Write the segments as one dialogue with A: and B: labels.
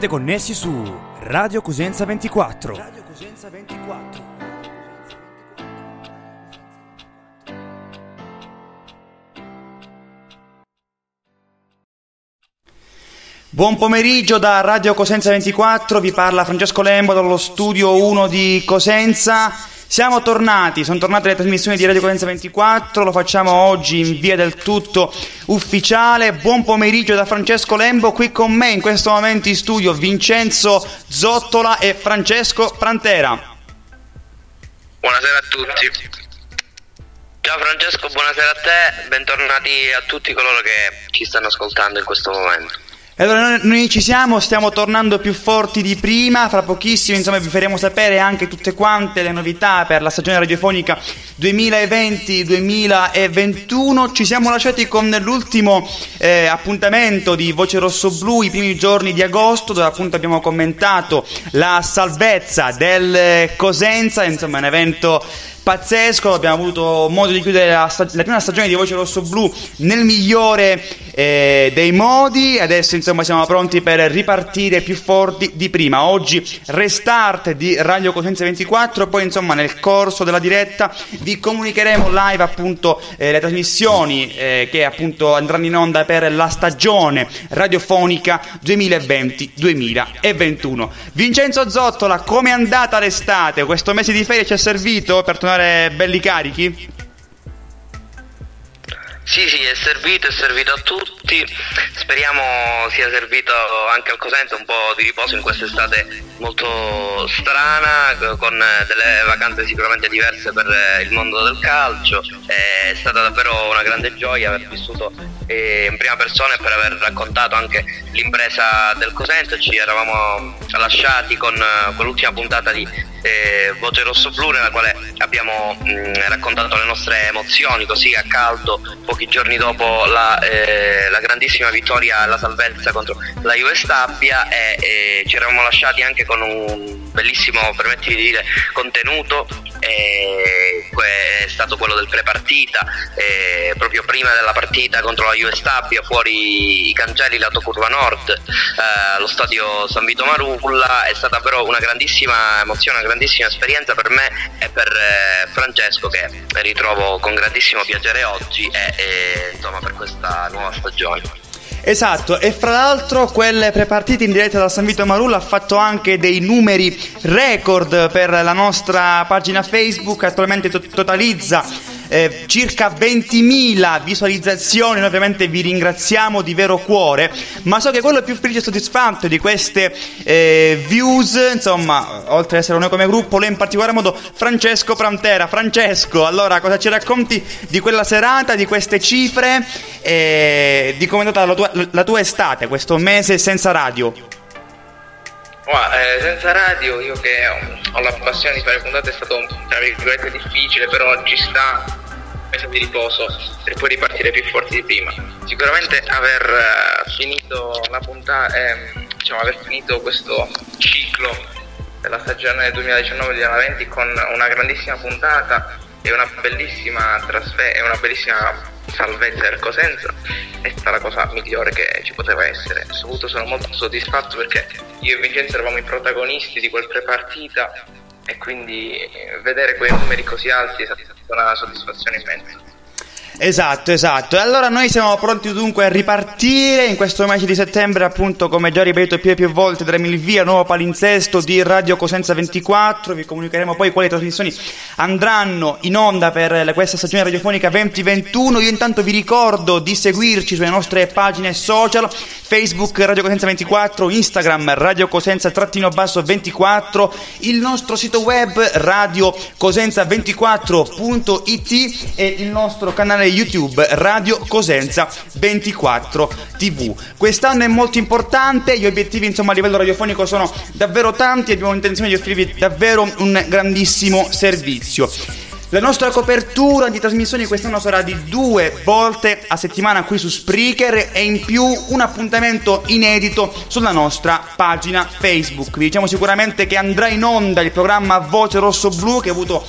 A: Siete connessi su Radio Cosenza 24. Radio Cosenza 24. Buon pomeriggio da Radio Cosenza 24, vi parla Francesco Lembo dallo studio 1 di Cosenza. Siamo tornati, sono tornate le trasmissioni di Radio Cosenza 24, lo facciamo oggi in via del tutto ufficiale. Buon pomeriggio da Francesco Lembo, qui con me in questo momento in studio Vincenzo Zottola e Francesco Prantera.
B: Buonasera a tutti. Ciao Francesco, buonasera a te, bentornati a tutti coloro che ci stanno ascoltando in questo momento.
A: E Allora noi, ci siamo, stiamo tornando più forti di prima, fra pochissimo insomma vi faremo sapere anche tutte quante le novità per la stagione radiofonica 2020-2021. Ci siamo lasciati con l'ultimo eh, appuntamento di Voce Rosso Blu, i primi giorni di agosto, dove appunto abbiamo commentato la salvezza del Cosenza, insomma un evento pazzesco, abbiamo avuto modo di chiudere la, sta- la prima stagione di Voce Rosso Blu nel migliore eh, dei modi, adesso insomma siamo pronti per ripartire più forti di prima. Oggi restart di Radio Cosenza 24, poi insomma nel corso della diretta vi comunicheremo live appunto eh, le trasmissioni eh, che appunto andranno in onda per la stagione radiofonica 2020-2021. Vincenzo Zottola, come è andata l'estate? Questo mese di ferie ci è servito per tornare belli carichi?
B: Sì, sì, è servito, è servito a tutti. Speriamo sia servito anche al Cosenza un po' di riposo in quest'estate molto strana, con delle vacanze sicuramente diverse per il mondo del calcio. È stata davvero una grande gioia aver vissuto eh, in prima persona e per aver raccontato anche l'impresa del Cosenza. Ci eravamo lasciati con, con l'ultima puntata di eh, Voce Rosso Blu nella quale abbiamo mh, raccontato le nostre emozioni così a caldo pochi giorni dopo la, eh, la grandissima vittoria alla salvezza contro la Juve Stabia e eh, ci eravamo lasciati anche con un bellissimo, permettimi di dire, contenuto è stato quello del pre-partita eh, proprio prima della partita contro la Juve Stabia fuori i cancelli lato curva nord eh, allo stadio San Vito Marulla è stata però una grandissima emozione una grandissima esperienza per me e per eh, Francesco che ritrovo con grandissimo piacere oggi e, insomma per questa nuova stagione.
A: Esatto, e fra l'altro quelle prepartite in diretta da San Vito Marulla ha fatto anche dei numeri record per la nostra pagina Facebook, attualmente to- totalizza eh, circa 20.000 visualizzazioni, noi ovviamente vi ringraziamo di vero cuore, ma so che quello più felice e soddisfatto di queste eh, views, insomma, oltre ad essere noi come gruppo, lei in particolar modo Francesco Prantera. Francesco, allora cosa ci racconti di quella serata, di queste cifre e di come è andata la tua, la tua estate, questo mese senza radio?
C: Eh, senza radio, io che ho, la passione di fare puntate è stato tra virgolette difficile, però oggi sta mese di riposo per poi ripartire più forti di prima. Sicuramente aver eh, finito la puntata, ehm, diciamo aver finito questo ciclo della stagione 2019-2020 con una grandissima puntata e una bellissima trasferta e una bellissima salvezza del Cosenza è stata la cosa migliore che ci poteva essere. Soprattutto sono molto soddisfatto perché io e Vincenzo eravamo i protagonisti di quel prepartita e quindi eh, vedere quei numeri così alti è stata una soddisfazione immensa.
A: Esatto, esatto. E allora noi siamo pronti dunque a ripartire in questo mese di settembre, appunto, come già ripeto più e più volte, daremo il via nuovo palinsesto di Radio Cosenza 24. Vi comunicheremo poi quali trasmissioni andranno in onda per questa stagione radiofonica 2021. Io intanto vi ricordo di seguirci sulle nostre pagine social, Facebook Radio Cosenza 24, Instagram Radio Cosenza-24, il nostro sito web radiocosenza24.it e il nostro canale YouTube Radio Cosenza 24 TV. Quest'anno è molto importante, gli obiettivi insomma a livello radiofonico sono davvero tanti e abbiamo intenzione di offrirvi davvero un grandissimo servizio. La nostra copertura di trasmissioni quest'anno sarà di due volte a settimana qui su Spreaker e in più un appuntamento inedito sulla nostra pagina Facebook. Vi diciamo sicuramente che andrà in onda il programma Voce Rosso Blu che ha avuto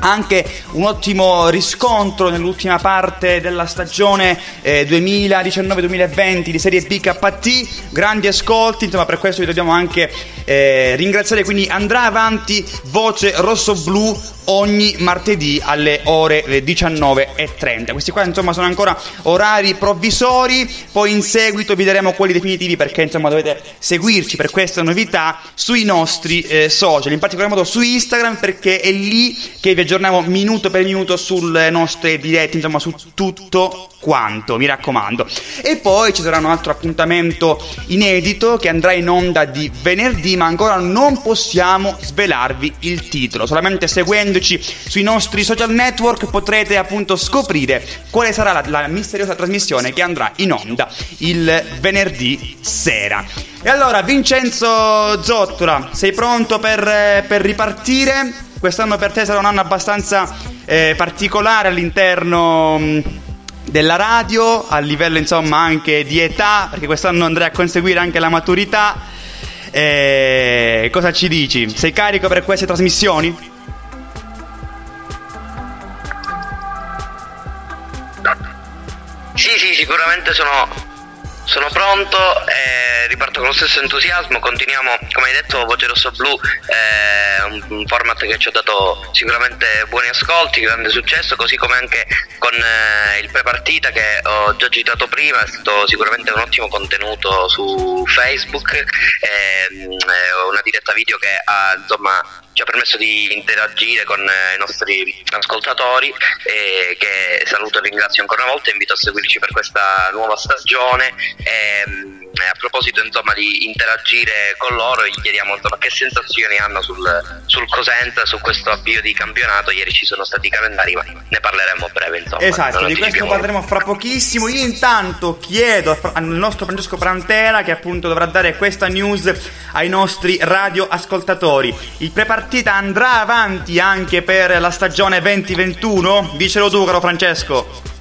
A: anche un ottimo riscontro nell'ultima parte della stagione eh, 2019-2020 di Serie BKT, grandi ascolti, insomma per questo vi dobbiamo anche eh, ringraziare, quindi andrà avanti Voce Rosso Blu ogni martedì alle ore 19.30. Questi qua insomma sono ancora orari provvisori, poi in seguito vi daremo quelli definitivi perché insomma dovete seguirci per questa novità sui nostri eh, social, in particolar modo su Instagram perché è lì che vi aggiorniamo minuto per minuto sulle nostre dirette, insomma su tutto quanto, mi raccomando. E poi ci sarà un altro appuntamento inedito che andrà in onda di venerdì, ma ancora non possiamo svelarvi il titolo, solamente seguendo seguendoci sui nostri social network potrete appunto scoprire quale sarà la, la misteriosa trasmissione che andrà in onda il venerdì sera. E allora, Vincenzo Zottola, sei pronto per, per ripartire? Quest'anno per te sarà un anno abbastanza eh, particolare all'interno mm, della radio, a livello insomma anche di età, perché quest'anno andrai a conseguire anche la maturità. Eh, cosa ci dici? Sei carico per queste trasmissioni?
B: Sì, sì, sicuramente sono, sono pronto, eh, riparto con lo stesso entusiasmo, continuiamo, come hai detto, Voce Rosso Blu, eh, un, format che ci ha dato sicuramente buoni ascolti, grande successo, così come anche con eh, il pre-partita che ho già citato prima, è stato sicuramente un ottimo contenuto su Facebook, ehm, una diretta video che ha insomma ci ha permesso di interagire con eh, i nostri ascoltatori e che saluto e ringrazio ancora una volta, invito a seguirci per questa nuova stagione. E, ehm, a proposito insomma, di interagire con loro, gli chiediamo insomma, che sensazioni hanno sul, sul Cosenza, su questo avvio di campionato. Ieri ci sono stati i calendari, ma ne parleremo a breve. Insomma,
A: esatto, di questo parleremo fra pochissimo. Io intanto chiedo al nostro Francesco Prantera, che appunto dovrà dare questa news ai nostri radioascoltatori. Il prepartita andrà avanti anche per la stagione 2021? Dicelo tu, caro Francesco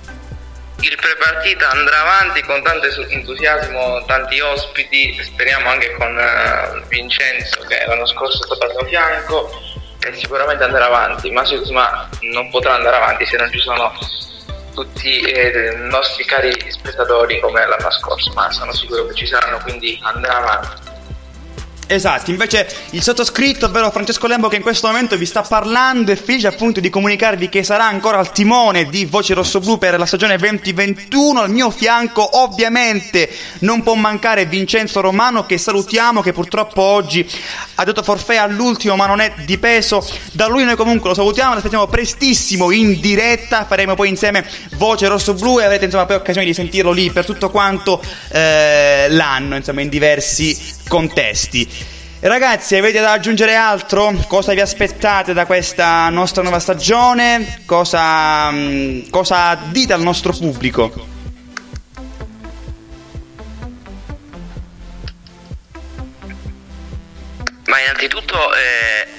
C: il prepartita andrà avanti con tanto entusiasmo, tanti ospiti, speriamo anche con uh, Vincenzo che l'anno scorso è stato al mio fianco e sicuramente andrà avanti, ma, ma, non potrà andare avanti se non ci sono tutti eh, i nostri cari spettatori come l'anno scorso, ma sono sicuro che ci saranno, quindi andrà avanti.
A: Esatto, invece il sottoscritto, ovvero Francesco Lembo, che in questo momento vi sta parlando, è felice appunto di comunicarvi che sarà ancora al timone di Voce Rosso Blu per la stagione 2021. Al mio fianco, ovviamente, non può mancare Vincenzo Romano, che salutiamo, che purtroppo oggi ha dato forfè all'ultimo, ma non è di peso. Da lui noi comunque lo salutiamo, lo aspettiamo prestissimo in diretta. Faremo poi insieme Voce Rosso Blu e avrete insomma poi occasione di sentirlo lì per tutto quanto eh, l'anno, insomma, in diversi contesti. Ragazzi, avete da aggiungere altro? Cosa vi aspettate da questa nostra nuova stagione? Cosa, mm, cosa dite al nostro pubblico?
B: Ma innanzitutto eh,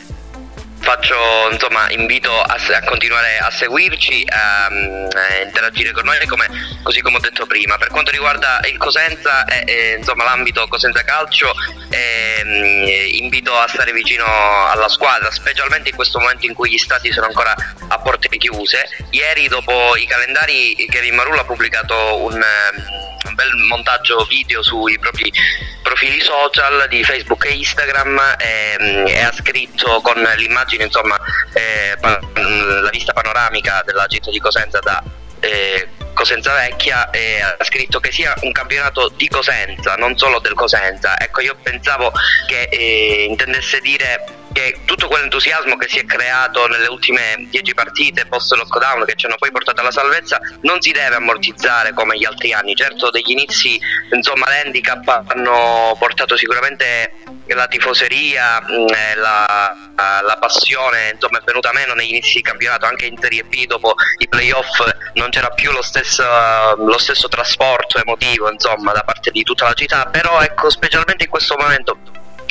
B: faccio, insomma, invito a, a, continuare a seguirci, a, a interagire con noi come, così come ho detto prima. Per quanto riguarda il Cosenza e, e insomma, l'ambito Cosenza Calcio, eh, invito a stare vicino alla squadra, specialmente in questo momento in cui gli stati sono ancora a porte chiuse. Ieri dopo i calendari Kevin Marulla ha pubblicato un un bel montaggio video sui propri profili social di Facebook e Instagram e, ehm, e ha scritto con l'immagine insomma eh, la vista panoramica della città di Cosenza da eh, Cosenza Vecchia e ha scritto che sia un campionato di Cosenza, non solo del Cosenza. Ecco, io pensavo che eh, intendesse dire che tutto quell'entusiasmo che si è creato nelle ultime dieci partite post lockdown che ci hanno poi portato alla salvezza non si deve ammortizzare come gli altri anni. Certo degli inizi, insomma, l'handicap hanno portato sicuramente la tifoseria, mm, la, la, passione insomma, è venuta meno negli inizi di campionato anche in Serie B dopo i playoff non c'era più lo stesso, lo stesso trasporto emotivo insomma, da parte di tutta la città però ecco specialmente in questo momento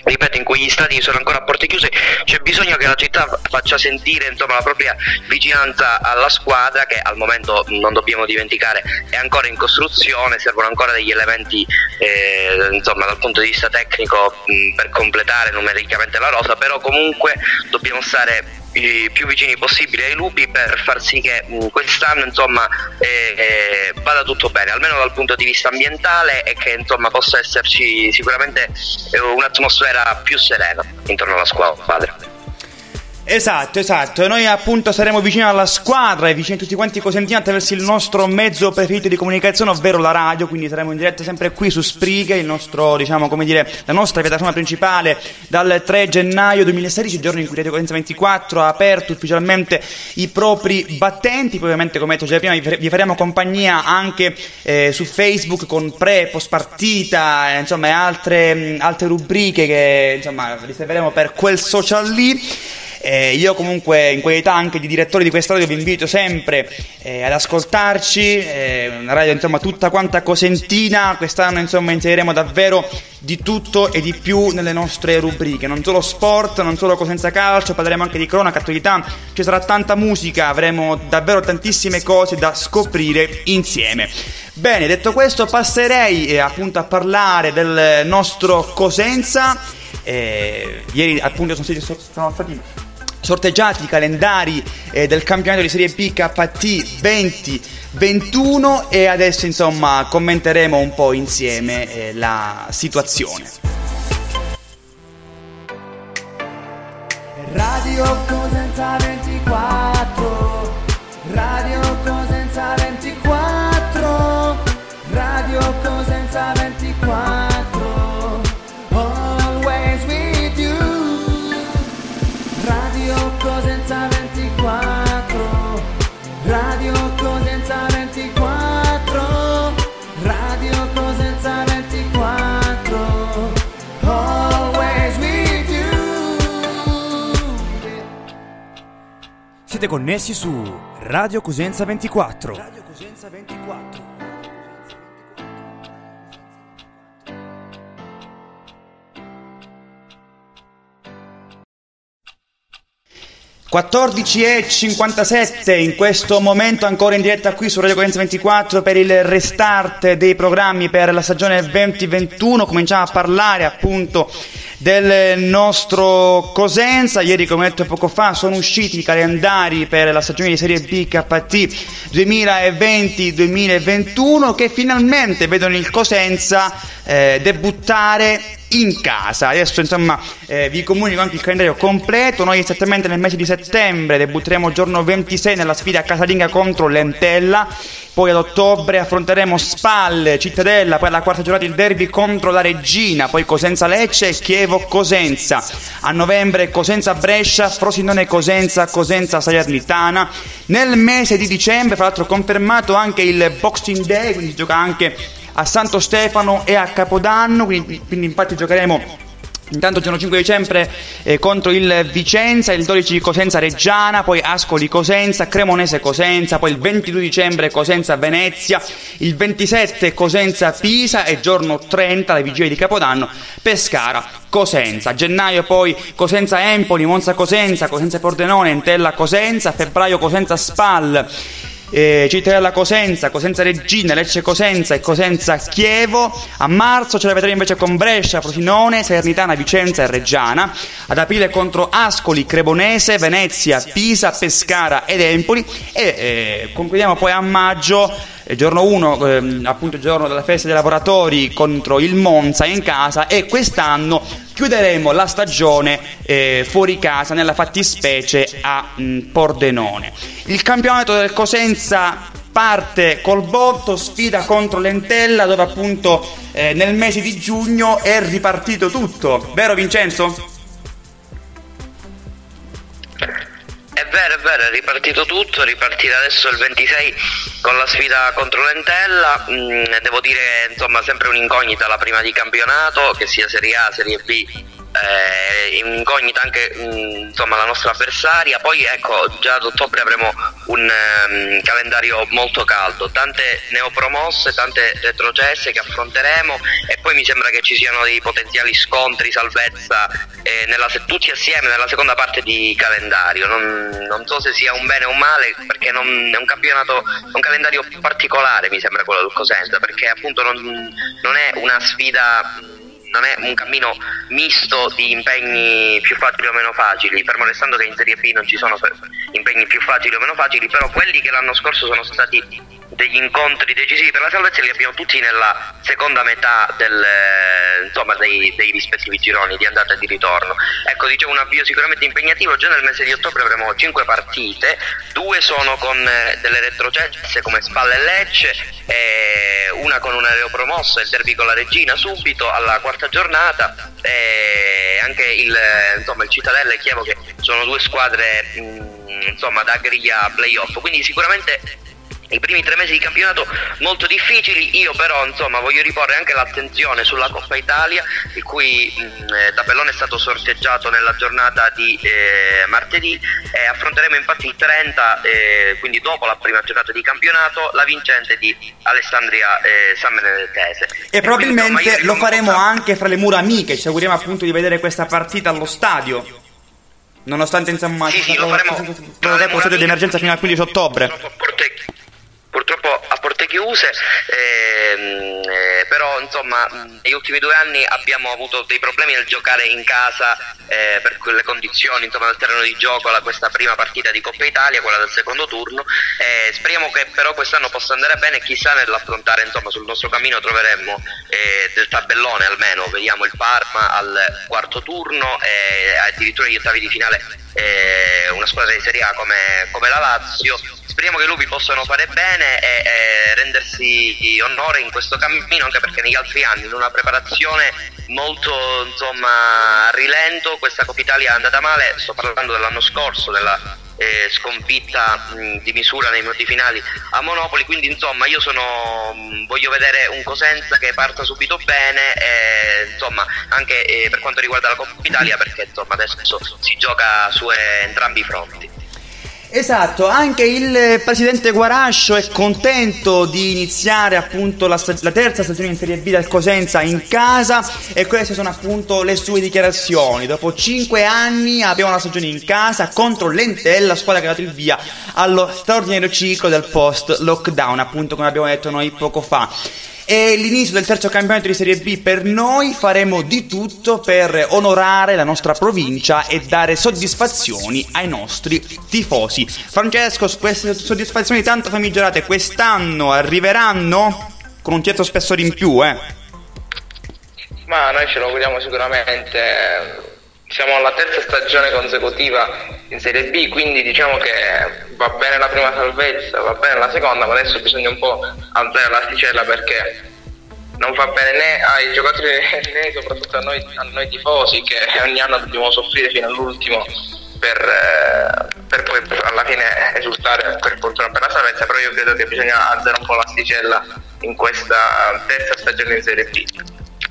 B: ripeto in cui gli stati sono ancora a porte chiuse c'è bisogno che la città faccia sentire insomma, la propria vicinanza alla squadra che al momento non dobbiamo dimenticare è ancora in costruzione servono ancora degli elementi eh, insomma, dal punto di vista tecnico mh, per completare numericamente la rosa però comunque dobbiamo stare più vicini possibile ai lupi per far sì che quest'anno insomma eh, eh, vada tutto bene almeno dal punto di vista ambientale e che insomma possa esserci sicuramente eh, un'atmosfera più serena intorno alla squadra
A: Esatto, esatto. Noi appunto saremo vicini alla squadra e vicini a tutti quanti cosentini attraverso il nostro mezzo preferito di comunicazione, ovvero la radio, quindi saremo in diretta sempre qui su nostro, diciamo, la nostra piattaforma principale dal 3 gennaio 2016, giorno in cui Radio Cosenza 24 ha aperto ufficialmente i propri battenti, poi ovviamente come detto già prima vi faremo compagnia anche eh, su Facebook con pre, post partita, eh, insomma, e altre, altre rubriche che insomma riserveremo per quel social lì. Eh, io comunque in qualità anche di direttore di questa radio vi invito sempre eh, ad ascoltarci, eh, una radio insomma tutta quanta cosentina, quest'anno insomma inseriremo davvero di tutto e di più nelle nostre rubriche, non solo sport, non solo Cosenza Calcio, parleremo anche di cronaca, attualità, ci sarà tanta musica, avremo davvero tantissime cose da scoprire insieme. Bene, detto questo passerei eh, appunto a parlare del nostro Cosenza. Eh, ieri appunto sono stati, sono stati sorteggiati i calendari eh, del campionato di Serie B KT 2021 e adesso insomma commenteremo un po' insieme eh, la situazione.
D: Radio Cosenza 24 Radio Cosenza 24 Radio Cosenza 24
E: Siete connessi su Radio Cosenza 24.
A: 14 e 57 in questo momento ancora in diretta qui su Radio Cosenza 24 per il restart dei programmi per la stagione 2021 cominciamo a parlare appunto del nostro Cosenza. Ieri, come detto poco fa, sono usciti i calendari per la stagione di Serie B KT 2020-2021 che finalmente vedono il Cosenza eh, debuttare in casa. Adesso insomma eh, vi comunico anche il calendario completo. Noi esattamente nel mese di settembre debutteremo giorno 26 nella sfida casalinga contro l'Entella. Poi ad ottobre affronteremo Spal, Cittadella, poi alla quarta giornata il derby contro la Regina, poi Cosenza Lecce e Chievo Cosenza. A novembre Cosenza Brescia, Frosinone Cosenza, Cosenza Salernitana. Nel mese di dicembre, fra l'altro confermato anche il Boxing Day, quindi si gioca anche a Santo Stefano e a Capodanno, quindi, quindi infatti giocheremo Intanto il giorno 5 dicembre eh, contro il Vicenza, il 12 Cosenza Reggiana, poi Ascoli Cosenza, Cremonese Cosenza, poi il 22 dicembre Cosenza Venezia, il 27 Cosenza Pisa e giorno 30, la vigilia di Capodanno, Pescara Cosenza. Gennaio poi Cosenza Empoli, Monza Cosenza, Cosenza Pordenone, Entella Cosenza, febbraio Cosenza Spal eh, Cittadella Cosenza, Cosenza Regina, Lecce Cosenza e Cosenza Chievo. A marzo ce la vedremo invece con Brescia, Frosinone, Salernitana, Vicenza e Reggiana. Ad aprile contro Ascoli, Cremonese, Venezia, Pisa, Pescara ed Empoli. E eh, concludiamo poi a maggio giorno 1, ehm, appunto giorno della festa dei lavoratori contro il Monza in casa e quest'anno chiuderemo la stagione eh, fuori casa nella fattispecie a mh, Pordenone. Il campionato del Cosenza parte col botto, sfida contro l'Entella dove appunto eh, nel mese di giugno è ripartito tutto, vero Vincenzo?
B: È vero, è vero, è ripartito tutto, ripartirà adesso il 26 con la sfida contro l'Entella, mm, devo dire insomma sempre un'incognita la prima di campionato, che sia Serie A, Serie B eh, incognita anche mm, insomma, la nostra avversaria. Poi ecco, già ad ottobre avremo un um, calendario molto caldo, tante neopromosse, tante retrocesse che affronteremo e poi mi sembra che ci siano dei potenziali scontri, salvezza eh, nella, tutti assieme nella seconda parte di calendario. Non, non, so se sia un bene o un male perché non, è un campionato, un calendario particolare mi sembra quello del Cosenza perché appunto non, non è una sfida non è un cammino misto di impegni più facili o meno facili, fermo restando che in Serie B non ci sono impegni più facili o meno facili, però quelli che l'anno scorso sono stati degli incontri decisivi per la salvezza li abbiamo tutti nella seconda metà del, insomma, dei, dei, rispettivi gironi di andata e di ritorno. Ecco, dicevo un avvio sicuramente impegnativo, già nel mese di ottobre avremo 5 partite, due sono con eh, delle retrocesse come Spalle e Lecce, e una con un aereo promosso, il derby con la Regina subito alla quarta giornata, e anche il, insomma, il Cittadella e Chievo che sono due squadre insomma, da griglia playoff, quindi sicuramente i primi tre mesi di campionato molto difficili, io però insomma voglio riporre anche l'attenzione sulla Coppa Italia, il cui mh, eh, tabellone è stato sorteggiato nella giornata di eh, martedì e affronteremo infatti il 30, eh, quindi dopo la prima giornata di campionato, la vincente di Alessandria eh, San Benedettese.
A: E, e probabilmente quindi, insomma, lo faremo anche fra le mura amiche, ci auguriamo appunto di vedere questa partita allo stadio. Nonostante insomma
B: sì, sì, lo faremo
A: di emergenza fino al 15 ottobre
B: purtroppo a porte chiuse, ehm, eh, però insomma negli ultimi due anni abbiamo avuto dei problemi nel giocare in casa eh, per quelle condizioni insomma, del terreno di gioco la, questa prima partita di Coppa Italia, quella del secondo turno. Eh, speriamo che però quest'anno possa andare bene, chissà nell'affrontare insomma, sul nostro cammino troveremmo eh, del tabellone almeno, vediamo il Parma al quarto turno e addirittura gli ottavi di finale eh, una squadra di Serie A come, come la Lazio. Speriamo che i lupi possano fare bene e, e, rendersi onore in questo cammino anche perché negli altri anni in una preparazione molto insomma a rilento questa Coppa Italia è andata male. Sto parlando dell'anno scorso della eh, sconfitta mh, di misura nei minuti finali a Monopoli. Quindi insomma io sono mh, voglio vedere un Cosenza che parta subito bene e, insomma anche eh, per quanto riguarda la Coppa Italia perché insomma adesso si gioca su eh, entrambi i fronti
A: Esatto, anche il presidente Guarascio è contento di iniziare appunto la, la, terza stagione in Serie B del Cosenza in casa e queste sono appunto le sue dichiarazioni. Dopo cinque anni abbiamo una stagione in casa contro l'Entella, squadra che ha dato il via allo straordinario ciclo del post lockdown, appunto come abbiamo detto noi poco fa. È l'inizio del terzo campionato di Serie B per noi, faremo di tutto per onorare la nostra provincia e dare soddisfazioni ai nostri tifosi. Francesco, queste soddisfazioni tanto famigerate quest'anno arriveranno con un certo spessore in più, eh?
C: Ma noi ce lo auguriamo sicuramente siamo alla terza stagione consecutiva in Serie B, quindi diciamo che va bene la prima salvezza, va bene la seconda, ma adesso bisogna un po' alzare l'asticella perché non fa bene né ai giocatori né soprattutto a noi, a noi tifosi che ogni anno dobbiamo soffrire fino all'ultimo per, eh, per, poi alla fine esultare per fortuna per la salvezza, però io credo che bisogna alzare un po' l'asticella in questa terza stagione in Serie B.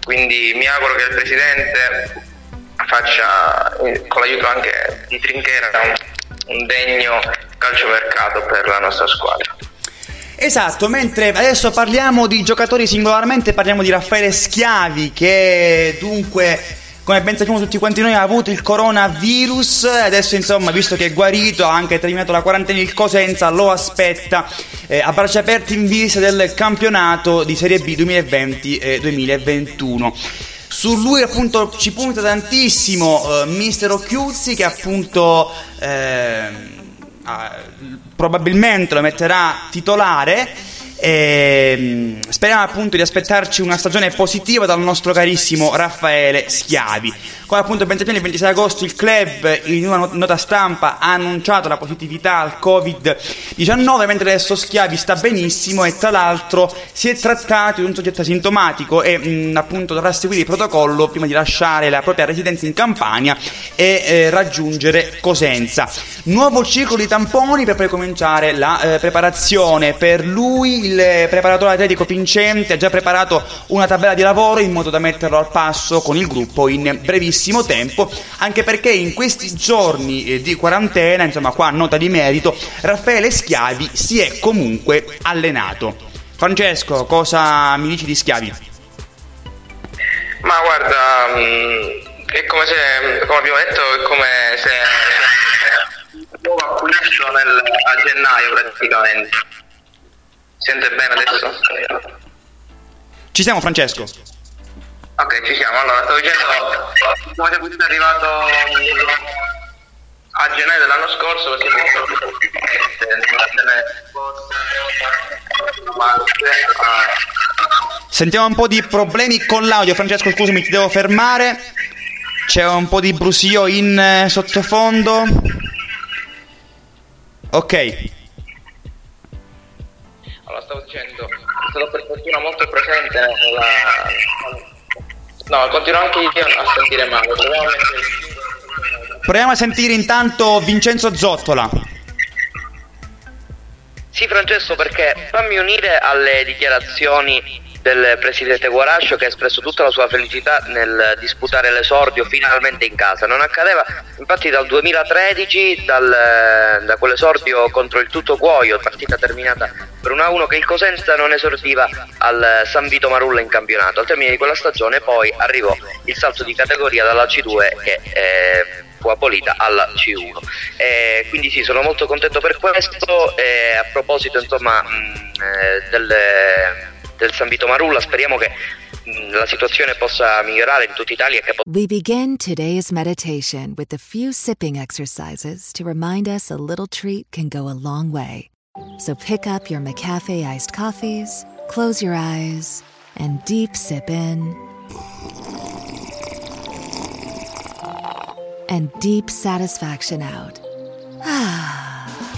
C: Quindi mi auguro che il Presidente faccia con l'aiuto anche di Trinchera un, un degno calciomercato per la nostra squadra.
A: Esatto, mentre adesso parliamo di giocatori singolarmente, parliamo di Raffaele Schiavi che dunque come ben sappiamo tutti quanti noi ha avuto il coronavirus adesso insomma visto che è guarito ha anche terminato la quarantena il Cosenza lo aspetta eh, a braccia aperte in vista del campionato di Serie B 2020-2021 su lui appunto ci punta tantissimo uh, Mister Occhiuzzi che appunto eh, probabilmente lo metterà titolare E, mm, speriamo appunto di aspettarci una stagione positiva dal nostro carissimo Raffaele Schiavi. Come appunto ben sappiamo il 26 agosto il club in una nota stampa ha annunciato la positività al Covid-19 mentre adesso Schiavi sta benissimo e tra l'altro si è trattato di un soggetto asintomatico e mh, appunto dovrà seguire il protocollo prima di lasciare la propria residenza in Campania e eh, raggiungere Cosenza. Nuovo ciclo di tamponi per poi cominciare la eh, preparazione per lui il preparatore atletico Pincente ha già preparato una tabella di lavoro in modo da metterlo al passo con il gruppo in brevissimo tempo, anche perché in questi giorni eh, di quarantena, insomma qua nota di merito, Raffaele Schiavi si è comunque allenato. Francesco, cosa mi dici di Schiavi?
C: Ma guarda, mm, è come se, come abbiamo detto, è come se nuovo acquisto nel, a gennaio praticamente. Sente bene adesso?
A: Ci siamo Francesco.
C: Ok, ci siamo. Allora, stavo dicendo, come se fosse arrivato a gennaio dell'anno scorso perché
A: Sentiamo un po' di problemi con l'audio, Francesco, scusami, ti devo fermare. C'è un po' di brusio in eh, sottofondo. Ok
C: stavo dicendo, è stato per fortuna molto presente nella... No, continuo anche io a sentire male. Proviamo a,
A: Proviamo a sentire intanto Vincenzo Zottola.
B: Sì, Francesco, perché fammi unire alle dichiarazioni del presidente Guarascio che ha espresso tutta la sua felicità nel disputare l'esordio finalmente in casa. Non accadeva infatti dal 2013, dal, da quell'esordio contro il Tutto Cuoio, partita terminata per 1-1 che il Cosenza non esordiva al San Vito Marulla in campionato. Al termine di quella stagione poi arrivò il salto di categoria dalla C2 che eh, fu abolita alla C1. Eh, quindi sì, sono molto contento per questo. Eh, a proposito insomma mh, eh, delle del San Vito Marulla. Speriamo che mm, la situazione possa migliorare in tutta Italia. Che
F: We begin today's meditation with a few sipping exercises to remind us a little treat can go a long way. So pick up your McCafe iced coffees, close your eyes, and deep sip in. And deep satisfaction out. Ah.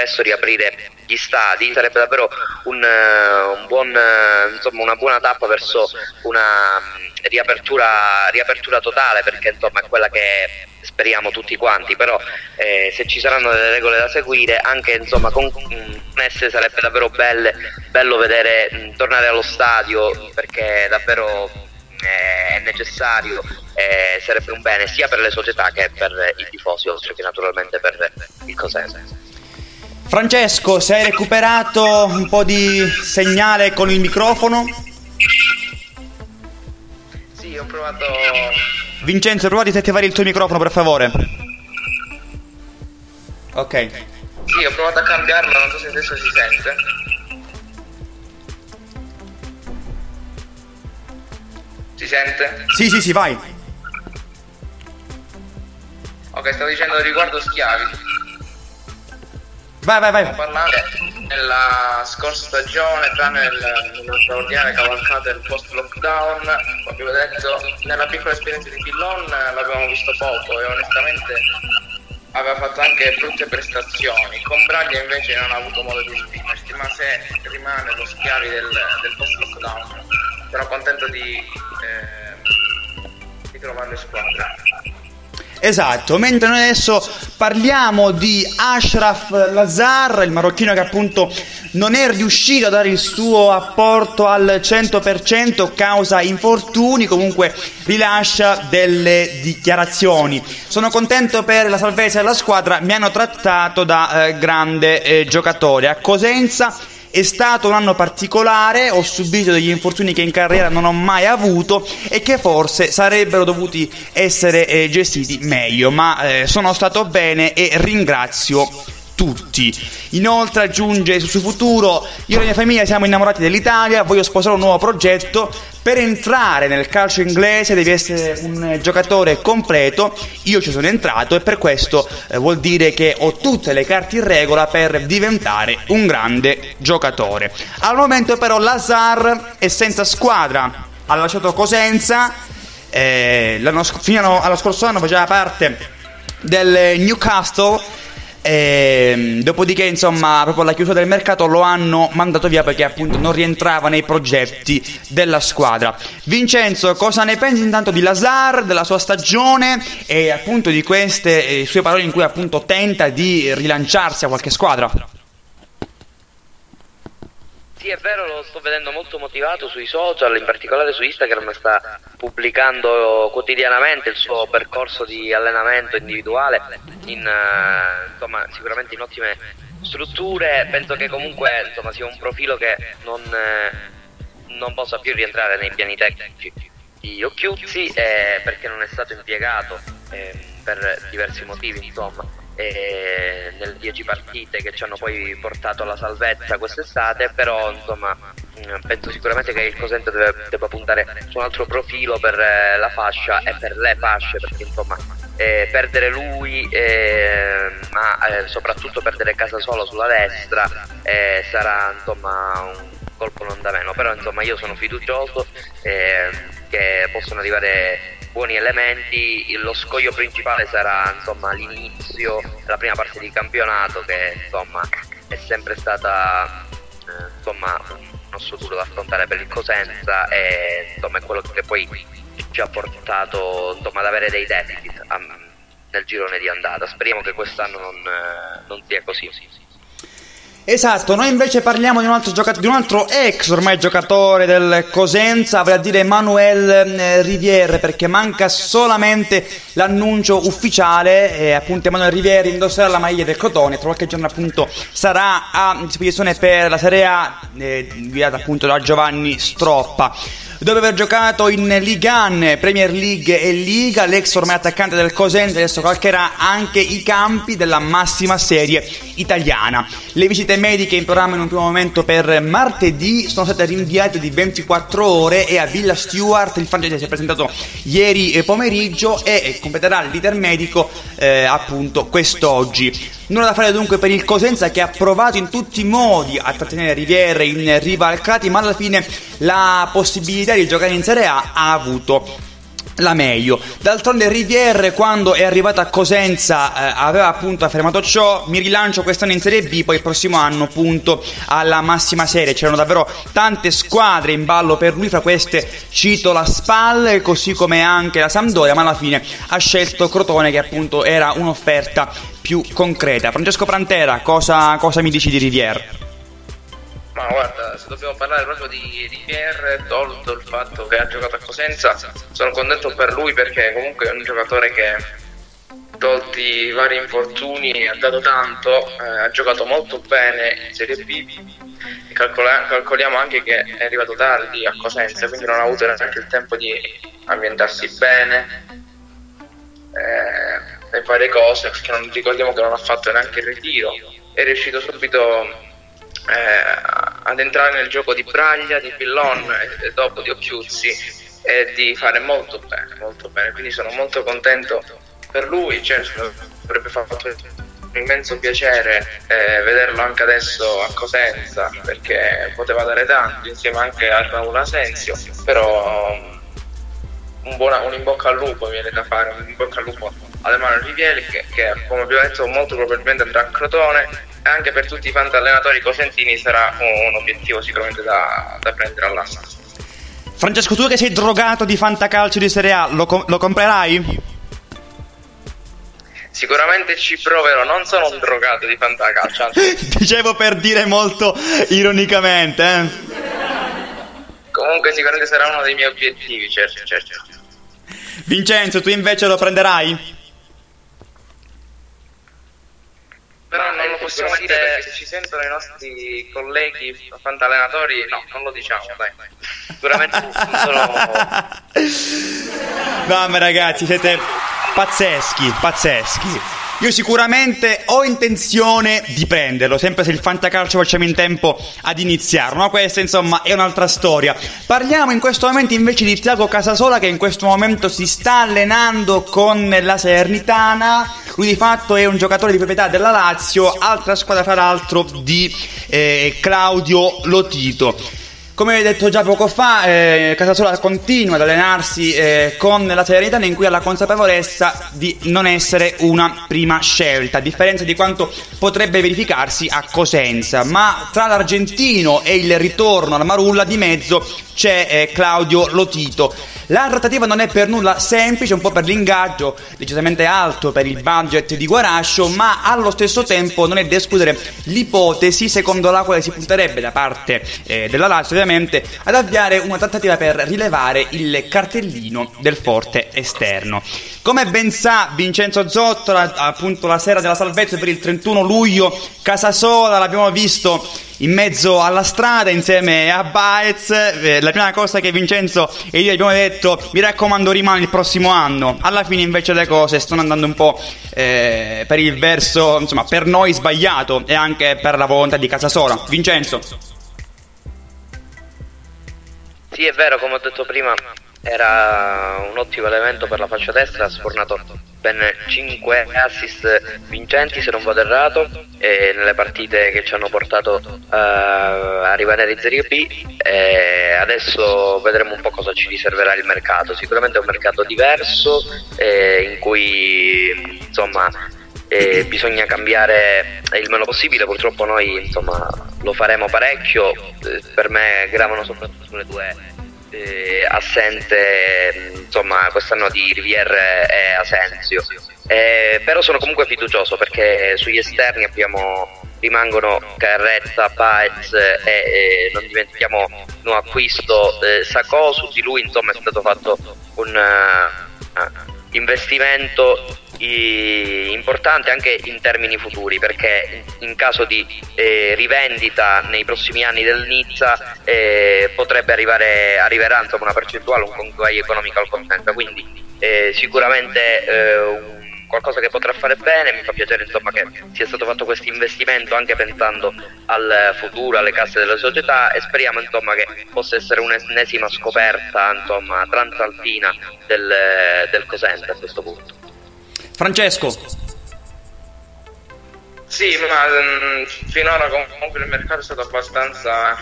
B: presto riaprire gli stadi, sarebbe davvero un, uh, un buon, uh, insomma, una buona tappa verso una um, riapertura, riapertura totale, perché insomma è quella che speriamo tutti quanti, però eh, se ci saranno delle regole da seguire, anche insomma, con, con esse sarebbe davvero belle, bello vedere mh, tornare allo stadio perché davvero eh, è necessario, eh, sarebbe un bene sia per le società che per i tifosi, oltre che naturalmente per il Cosenza.
A: Francesco, se hai recuperato un po' di segnale con il microfono?
C: Sì, ho provato
A: Vincenzo, prova di attivare il tuo microfono, per favore. Ok.
C: Sì, ho provato a cambiarlo, non so se adesso si sente. Si sente?
A: Sì, sì, sì, vai.
C: Ok, stavo dicendo riguardo schiavi.
A: Vai, vai, vai.
C: Stiamo parlando nella scorsa stagione, tranne nella straordinaria cavalcata del post-lockdown, come ho detto, nella piccola esperienza di Pillon l'abbiamo visto poco e onestamente aveva fatto anche brutte prestazioni. Con Braglia invece non ha avuto modo di esprimersi, ma se rimane lo schiavi del, del post-lockdown, sono contento di, eh, di trovarlo in squadra.
A: Esatto, mentre noi adesso parliamo di Ashraf Lazar, il marocchino che appunto non è riuscito a dare il suo apporto al 100% causa infortuni, comunque rilascia delle dichiarazioni. Sono contento per la salvezza della squadra, mi hanno trattato da eh, grande eh, giocatore. A Cosenza è stato un anno particolare, ho subito degli infortuni che in carriera non ho mai avuto e che forse sarebbero dovuti essere eh, gestiti meglio, ma eh, sono stato bene e ringrazio tutti. Inoltre aggiunge sul suo futuro, io e la mia famiglia siamo innamorati dell'Italia, voglio sposare un nuovo progetto, per entrare nel calcio inglese devi essere un giocatore completo, io ci sono entrato e per questo eh, vuol dire che ho tutte le carte in regola per diventare un grande giocatore. Al momento però Lazar è senza squadra, ha lasciato Cosenza, eh, l'anno, fino allo scorso anno faceva parte del Newcastle e, ehm, dopodiché, insomma, proprio alla chiusura del mercato lo hanno mandato via perché appunto non rientrava nei progetti della squadra. Vincenzo, cosa ne pensi intanto di Lazar, della sua stagione e appunto di queste eh, sue parole in cui appunto tenta di rilanciarsi a qualche squadra?
B: Sì, è vero, lo sto vedendo molto motivato sui social, in particolare su Instagram sta pubblicando quotidianamente il suo percorso di allenamento individuale, in, uh, insomma, sicuramente in ottime strutture. Penso che comunque insomma, sia un profilo che non, eh, non possa più rientrare nei piani tecnici di Occhiuzzi eh, perché non è stato impiegato eh, per diversi motivi, insomma eh, nelle 10 partite che ci hanno poi portato alla salvezza quest'estate, però insomma mm, penso sicuramente che il Cosenza deve, debba puntare su un altro profilo per eh, la fascia e per le fasce, perché insomma eh, perdere lui, eh, ma eh, soprattutto perdere casa solo sulla destra sarà insomma un colpo non da meno, però insomma io sono fiducioso che possono arrivare buoni elementi, lo scoglio principale sarà insomma, l'inizio della prima parte di campionato che insomma, è sempre stata eh, insomma, un nostro da affrontare per il Cosenza e insomma, è quello che poi ci ha portato insomma, ad avere dei deficit a, nel girone di andata. Speriamo che quest'anno non, eh, non sia così.
A: Esatto, noi invece parliamo di un altro, giocat- di un altro ex ormai giocatore del Cosenza, vale a dire Manuel eh, Riviere, perché manca solamente l'annuncio ufficiale e appunto Emanuele Riviere indosserà la maglia del Crotone, tra qualche giorno appunto sarà a disposizione per la Serie A, eh, guidata appunto da Giovanni Stroppa dopo aver giocato in Liga 1, Premier League e Liga, l'ex ormai attaccante del Cosenza adesso calcherà anche i campi della massima serie italiana. Le visite mediche in programma in un primo momento per martedì sono state rinviate di 24 ore e a Villa Stewart il francese si è presentato ieri pomeriggio e completerà l'iter medico eh, appunto quest'oggi. Nulla da fare dunque per il Cosenza che ha provato in tutti i modi a trattenere Riviere in rivalcati, ma alla fine la possibilità di giocare in Serie A ha avuto la meglio. D'altronde Riviere quando è arrivata a Cosenza eh, aveva appunto affermato ciò, mi rilancio quest'anno in Serie B, poi il prossimo anno punto alla massima serie. C'erano davvero tante squadre in ballo per lui, fra queste cito la SPAL, così come anche la Sampdoria, ma alla fine ha scelto Crotone che appunto era un'offerta più concreta. Francesco Prantera, cosa, cosa mi dici di Riviere?
C: Ma guarda, se dobbiamo parlare proprio di, di Pierre, tolto il fatto che ha giocato a Cosenza, sono contento per lui perché comunque è un giocatore che, tolti vari infortuni, ha dato tanto, eh, ha giocato molto bene in Serie B. Calcola- calcoliamo anche che è arrivato tardi a Cosenza, quindi non ha avuto neanche il tempo di ambientarsi bene eh, e fare cose, perché non ricordiamo che non ha fatto neanche il ritiro. È riuscito subito ad entrare nel gioco di Braglia, di Pillon e, e dopo di Occhiuzzi e di fare molto bene, molto bene. Quindi sono molto contento per lui, certo avrebbe fatto un immenso piacere eh, vederlo anche adesso a Cosenza perché poteva dare tanto insieme anche a Raul Asensio, però un, buona, un in bocca al lupo viene da fare, un in bocca al lupo ad Emanuele Rivieri che, che come abbiamo detto molto probabilmente andrà a Crotone anche per tutti i fantallenatori cosentini sarà un obiettivo sicuramente da, da prendere all'asta.
A: Francesco, tu che sei drogato di fantacalcio di Serie A, lo, com- lo comprerai?
C: Sicuramente ci proverò, non sono un drogato di fantacalcio. Anzi.
A: Dicevo per dire molto ironicamente. Eh?
C: Comunque sicuramente sarà uno dei miei obiettivi, certo, certo.
A: Vincenzo, tu invece lo prenderai?
C: Però non lo possiamo dire perché se ci sentono i nostri colleghi fantallenatori, no, non lo diciamo, dai. Sicuramente sono...
A: Mamma ragazzi, siete pazzeschi, pazzeschi. io sicuramente ho intenzione di prenderlo, sempre se il fantacalcio facciamo in tempo ad iniziarlo, ma questa insomma è un'altra storia. Parliamo in questo momento invece di Tiago Casasola che in questo momento si sta allenando con la Salernitana, lui di fatto è un giocatore di proprietà della Lazio, altra squadra fra l'altro di eh, Claudio Lotito. Come detto già poco fa, eh, Casasola continua ad allenarsi eh, con la Salernitana in cui ha la consapevolezza di non essere una prima scelta, a differenza di quanto potrebbe verificarsi a Cosenza. Ma tra l'argentino e il ritorno alla Marulla di mezzo c'è eh, Claudio Lotito. La trattativa non è per nulla semplice, un po' per l'ingaggio decisamente alto per il budget di Guarascio, ma allo stesso tempo non è da escludere l'ipotesi secondo la quale si punterebbe da parte eh, della Lazio ovviamente ad avviare una trattativa per rilevare il cartellino del forte esterno. Come ben sa Vincenzo Zottola, appunto la sera della salvezza per il 31 luglio, Casasola l'abbiamo visto in mezzo alla strada insieme a Baez. Eh, la prima cosa che Vincenzo e io abbiamo detto, mi raccomando rimani il prossimo anno. Alla fine invece le cose stanno andando un po' eh, per il verso, insomma, per noi sbagliato e anche per la volontà di Casasola. Vincenzo.
B: Sì, è vero, come ho detto prima, era un ottimo elemento per la faccia destra, ha sfornato ben 5 assist vincenti se non vado errato nelle partite che ci hanno portato uh, a rimanere in Serie B e adesso vedremo un po' cosa ci riserverà il mercato. Sicuramente è un mercato diverso eh, in cui insomma eh, bisogna cambiare il meno possibile. Purtroppo noi insomma lo faremo parecchio eh, per me gravano soprattutto sulle due eh, assente insomma quest'anno di Rivière e Asensio. Eh, però sono comunque fiducioso perché sugli esterni abbiamo rimangono Carrezza, Paez e, e non dimentichiamo nuovo acquisto eh, Sacco su di lui insomma è stato fatto un uh, investimento importante anche in termini futuri perché in caso di eh, rivendita nei prossimi anni del Nizza eh, potrebbe arrivare arriverà insomma, una percentuale un conguaglio economico al consenso quindi eh, sicuramente eh, un qualcosa che potrà fare bene, mi fa piacere insomma, che sia stato fatto questo investimento anche pensando al futuro, alle casse della società e speriamo insomma, che possa essere un'ennesima scoperta insomma, transalpina del, del Cosente a questo punto.
A: Francesco.
C: Sì, ma mh, mm, finora comunque il mercato è stato abbastanza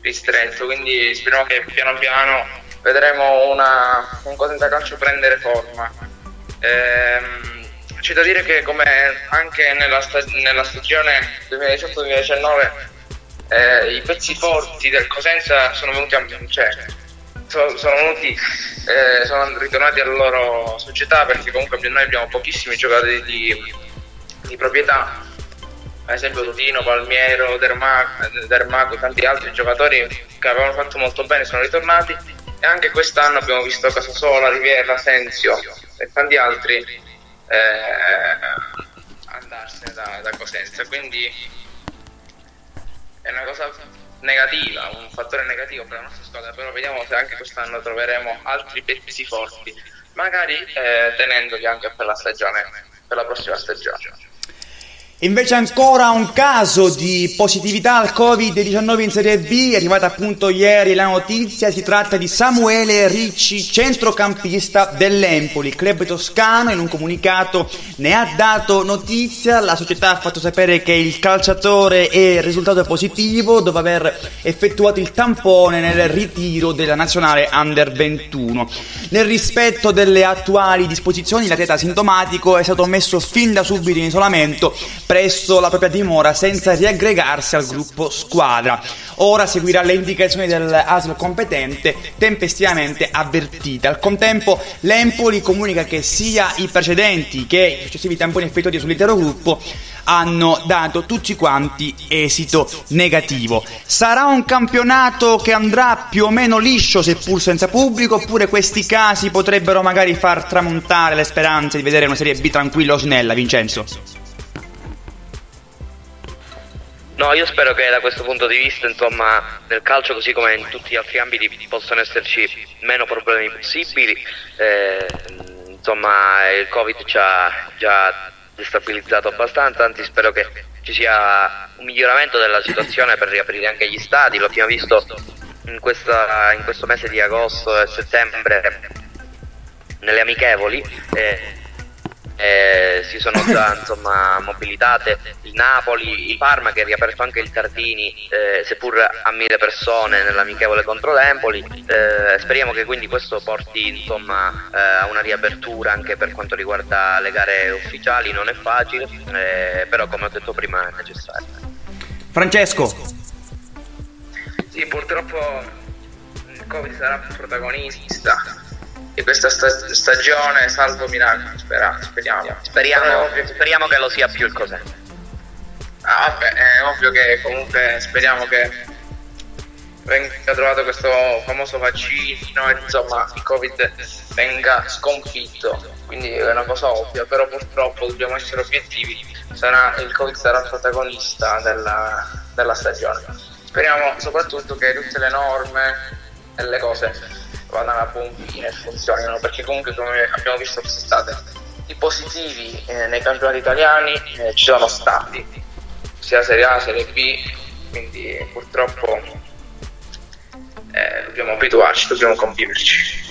C: ristretto, quindi speriamo che piano piano vedremo una, un Cosenza Calcio prendere forma. Ehm, c'è da dire che come anche nella, sta- nella stagione 2018-2019 eh, i pezzi forti del Cosenza sono venuti a cioè, sono, sono, venuti, eh, sono ritornati alla loro società perché comunque noi abbiamo pochissimi giocatori di, di proprietà. Ad esempio Totino, Palmiero, Dermaco, Dermaco tanti altri giocatori che avevano fatto molto bene sono ritornati. E anche quest'anno abbiamo visto Casasola, Riviera, Senzio e tanti altri eh, andarsene da, da Cosenza quindi è una cosa negativa, un fattore negativo per la nostra squadra, però vediamo se anche quest'anno troveremo altri pezzi forti, magari eh, tenendoli anche per la stagione, per la prossima stagione.
A: Invece ancora un caso di positività al Covid-19 in Serie B, è arrivata appunto ieri la notizia, si tratta di Samuele Ricci, centrocampista dell'Empoli, club toscano, in un comunicato ne ha dato notizia, la società ha fatto sapere che il calciatore è risultato positivo dopo aver effettuato il tampone nel ritiro della nazionale Under 21. Nel rispetto delle attuali disposizioni l'atleta sintomatico è stato messo fin da subito in isolamento presso la propria dimora senza riaggregarsi al gruppo squadra. Ora seguirà le indicazioni dell'ASL competente tempestivamente avvertite. Al contempo l'Empoli comunica che sia i precedenti che i successivi tamponi effettuati sull'intero gruppo hanno dato tutti quanti esito negativo. Sarà un campionato che andrà più o meno liscio seppur senza pubblico oppure questi casi potrebbero magari far tramontare le speranze di vedere una Serie B tranquilla o snella, Vincenzo?
B: No, io spero che da questo punto di vista, insomma, nel calcio così come in tutti gli altri ambiti possano esserci meno problemi possibili. Eh, insomma, il Covid ci ha già destabilizzato abbastanza, anzi spero che ci sia un miglioramento della situazione per riaprire anche gli stadi, lo abbiamo visto in, questa, in questo mese di agosto e settembre nelle amichevoli. Eh, eh, si sono già insomma, mobilitate il Napoli, il Parma che ha riaperto anche il Tardini, eh, seppur a mille persone nell'amichevole contro l'Empoli. Eh, speriamo che quindi questo porti insomma, eh, a una riapertura anche per quanto riguarda le gare ufficiali, non è facile, eh, però come ho detto prima è necessario.
A: Francesco.
C: Sì, purtroppo il Covid sarà protagonista di questa sta- stagione, salvo miracoli, spera- speriamo.
B: Speriamo, speriamo che lo sia più il cos'è.
C: Ah, vabbè, è ovvio che comunque speriamo che venga trovato questo famoso vaccino e insomma il Covid venga sconfitto. Quindi è una cosa ovvia, però purtroppo dobbiamo essere obiettivi. Sarà, il Covid sarà protagonista della, della stagione. Speriamo soprattutto che tutte le norme e le cose vadano a buon fine e funzionino perché comunque come abbiamo visto quest'estate i positivi eh, nei campionati italiani eh, ci sono stati sia Serie A, Serie B quindi purtroppo eh, dobbiamo abituarci, dobbiamo conviverci.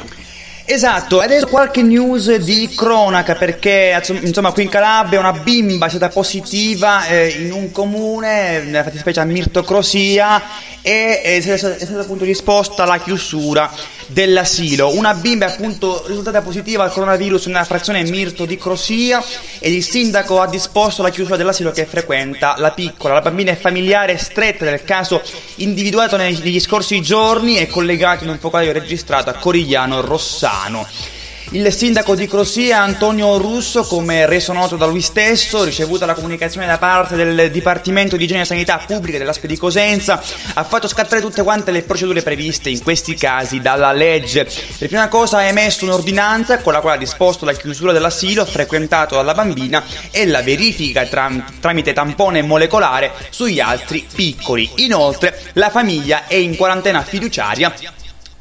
A: Esatto, adesso qualche news di cronaca perché insomma qui in Calabria una bimba è stata positiva eh, in un comune, nella fattispecie a Mirto Crosia e è stata, è stata appunto disposta la chiusura dell'asilo. Una bimba è appunto risultata positiva al coronavirus nella frazione Mirto di Crosia ed il sindaco ha disposto la chiusura dell'asilo che frequenta la piccola. La bambina è familiare stretta del caso individuato negli scorsi giorni e collegato in un focolaio registrato a Corigliano Rossano. Il sindaco di Crosia, Antonio Russo, come reso noto da lui stesso, ricevuta la comunicazione da parte del Dipartimento di Igiene e Sanità Pubblica dell'Aspe di Cosenza, ha fatto scattare tutte quante le procedure previste in questi casi dalla legge. Per prima cosa ha emesso un'ordinanza con la quale ha disposto la chiusura dell'asilo frequentato dalla bambina e la verifica tra- tramite tampone molecolare sugli altri piccoli. Inoltre la famiglia è in quarantena fiduciaria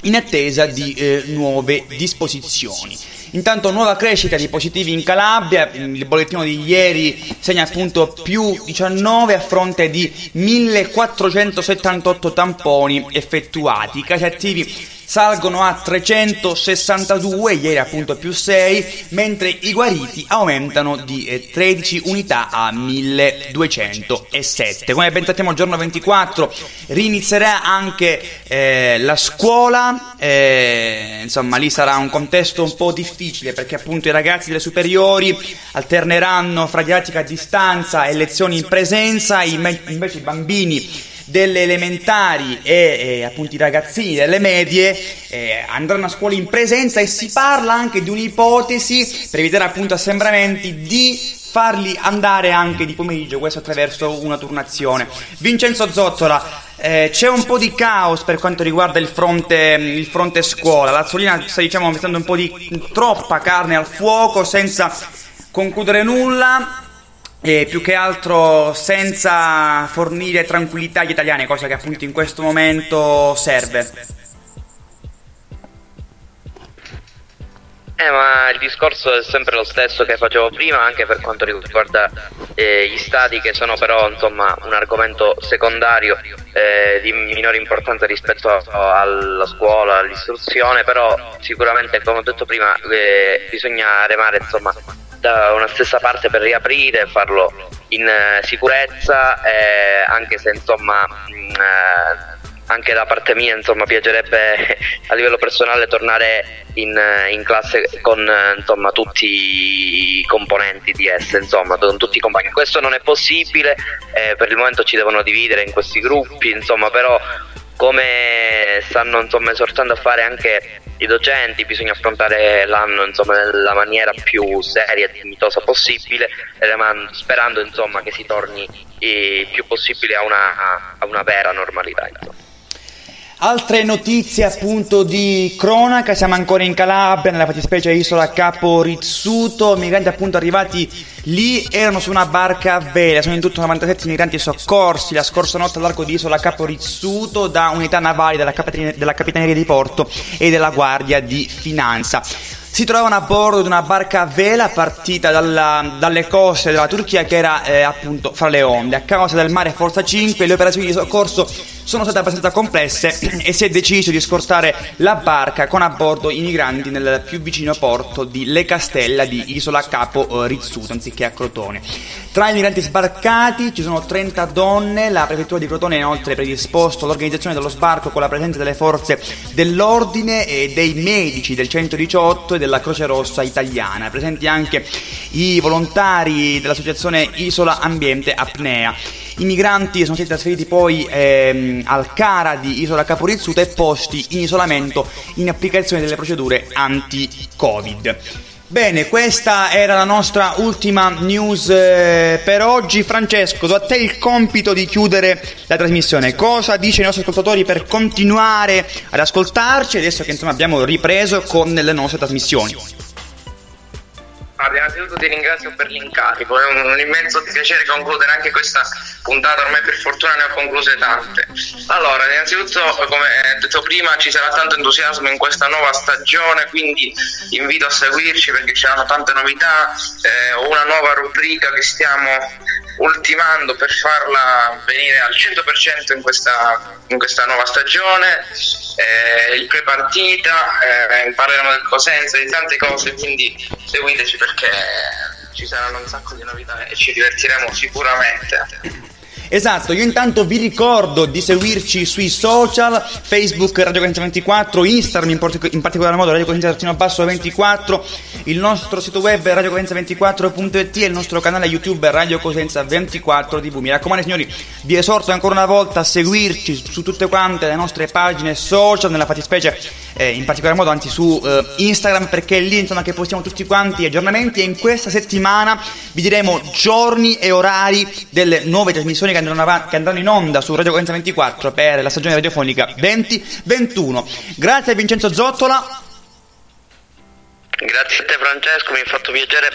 A: in attesa di eh, nuove disposizioni. Intanto nuova crescita di positivi in Calabria, il bollettino di ieri segna appunto più 19 a fronte di 1478 tamponi effettuati. I casi attivi salgono a 362, ieri appunto più 6, mentre i guariti aumentano di 13 eh, unità a 1207. Come ben sappiamo, il giorno 24 rinizierà anche eh, la scuola, eh, insomma lì sarà un contesto un po' difficile perché appunto i ragazzi delle superiori alterneranno fra didattica a distanza e lezioni in presenza, invece i bambini delle elementari e eh, appunto i ragazzini delle medie eh, andranno a scuola in presenza e si parla anche di un'ipotesi per evitare appunto assembramenti di farli andare anche di pomeriggio, questo attraverso una turnazione. Vincenzo Zottola, eh, c'è un po' di caos per quanto riguarda il fronte, il fronte scuola, l'Azzolina sta diciamo mettendo un po' di troppa carne al fuoco senza concludere nulla e più che altro senza fornire tranquillità agli italiani, cosa che appunto in questo momento serve.
B: Eh, ma il discorso è sempre lo stesso che facevo prima, anche per quanto riguarda eh, gli stati, che sono però insomma un argomento secondario eh, di minore importanza rispetto alla scuola, all'istruzione, però sicuramente, come ho detto prima, eh, bisogna remare insomma da una stessa parte per riaprire, farlo in eh, sicurezza, eh, anche se insomma mh, mm, anche da parte mia insomma piacerebbe a livello personale tornare in, in classe con insomma tutti i componenti di essa insomma con tutti i compagni questo non è possibile eh, per il momento ci devono dividere in questi gruppi insomma però come stanno insomma esortando a fare anche i docenti, bisogna affrontare l'anno insomma, nella maniera più seria e dignitosa possibile, sperando insomma, che si torni il più possibile a una, a una vera normalità.
A: Altre notizie appunto di cronaca, siamo ancora in Calabria, nella fattispecie isola Capo Rizzuto, migranti appunto arrivati lì erano su una barca a vela, sono in tutto 97 migranti soccorsi. La scorsa notte all'arco di isola Capo Rizzuto da unità navali della Capitaneria di Porto e della Guardia di Finanza si trovavano a bordo di una barca a vela partita dalla, dalle coste della Turchia che era eh, appunto fra le onde. A causa del mare Forza 5 le operazioni di soccorso sono state abbastanza complesse e si è deciso di scortare la barca con a bordo i migranti nel più vicino porto di Le Castella di Isola Capo eh, Rizzuto anziché a Crotone. Tra i migranti sbarcati ci sono 30 donne, la prefettura di Crotone ha inoltre predisposto l'organizzazione dello sbarco con la presenza delle forze dell'ordine e dei medici del 118 e della Croce Rossa italiana, presenti anche i volontari dell'associazione Isola Ambiente Apnea. I migranti sono stati trasferiti poi ehm, al CARA di Isola Caporizzuta e posti in isolamento in applicazione delle procedure anti-Covid. Bene, questa era la nostra ultima news eh, per oggi. Francesco, do a te il compito di chiudere la trasmissione. Cosa dice i nostri ascoltatori per continuare ad ascoltarci adesso che insomma abbiamo ripreso con le nostre trasmissioni?
C: Guarda, innanzitutto ti ringrazio per l'incarico, è un, un, immenso piacere concludere anche questa puntata, ormai per fortuna ne ho concluse tante. Allora, innanzitutto, come detto prima, ci sarà tanto entusiasmo in questa nuova stagione, quindi invito a seguirci perché ci saranno tante novità, eh, una nuova rubrica che stiamo ultimando per farla venire al 100% in questa, in questa nuova stagione, eh, il pre-partita, eh, parleremo del Cosenza, di tante cose, quindi seguiteci perché ci saranno un sacco di novità e ci divertiremo sicuramente.
A: Esatto, io intanto vi ricordo di seguirci sui social, Facebook Radio Cosenza 24, Instagram in, part- in particolar modo Radio Cosenza Basso 24, il nostro sito web radiocosenza24.it e il nostro canale YouTube Radio Cosenza 24 TV. Mi raccomando signori, vi esorto ancora una volta a seguirci su tutte quante le nostre pagine social, nella fattispecie eh, in particolar modo anzi su eh, Instagram perché è lì insomma che postiamo tutti quanti aggiornamenti e in questa settimana vi diremo giorni e orari delle nuove trasmissioni che andranno, avanti, che andranno in onda su Radio Cosenza 24 per la stagione radiofonica 2021. Grazie a Vincenzo Zottola.
B: Grazie a te Francesco, mi ha fatto piacere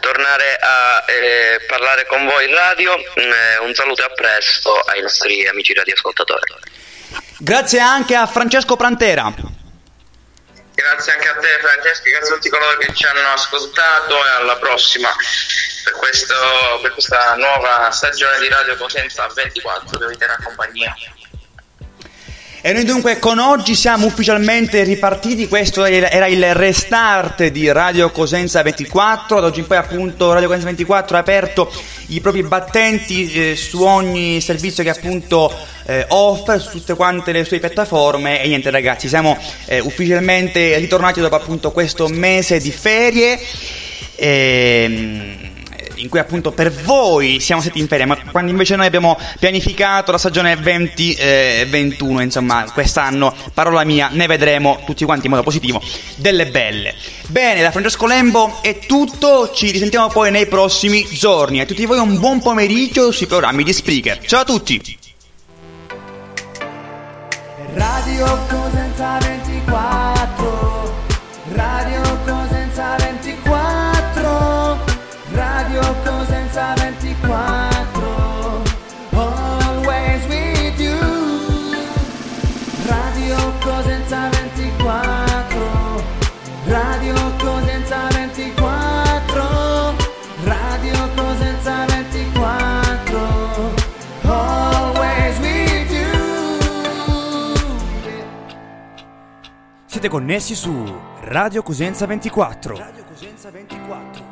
B: tornare a eh, parlare con voi in radio. Eh, un saluto e a presto ai nostri amici radioascoltatori.
A: Grazie anche a Francesco Prantera.
C: Grazie anche a te Francesco, grazie a tutti coloro che ci hanno ascoltato e alla prossima per, questo, per questa nuova stagione di Radio Cosenza 24 che vi terrà compagnia.
A: E noi dunque con oggi siamo ufficialmente ripartiti, questo era il restart di Radio Cosenza 24, da oggi in poi appunto Radio Cosenza 24 ha aperto i propri battenti eh, su ogni servizio che appunto eh, offre, su tutte quante le sue piattaforme e niente ragazzi, siamo eh, ufficialmente ritornati dopo appunto questo mese di ferie. E, ehm, in cui appunto per voi siamo stati in ferie, ma quando invece noi abbiamo pianificato la stagione 2021, eh, insomma, quest'anno, parola mia, ne vedremo tutti quanti in modo positivo, delle belle. Bene, da Francesco Lembo è tutto, ci risentiamo poi nei prossimi giorni. A tutti voi un buon pomeriggio sui programmi di Spreaker. Ciao a tutti!
D: Radio Cosenza 24 Radio Cosenza 24 Cosenza 24 Always with you Radio Cosenza 24 Radio Cosenza 24 Radio Cosenza 24 Always with you
E: Siete connessi su Radio Cosenza 24. Radio Cosenza 24.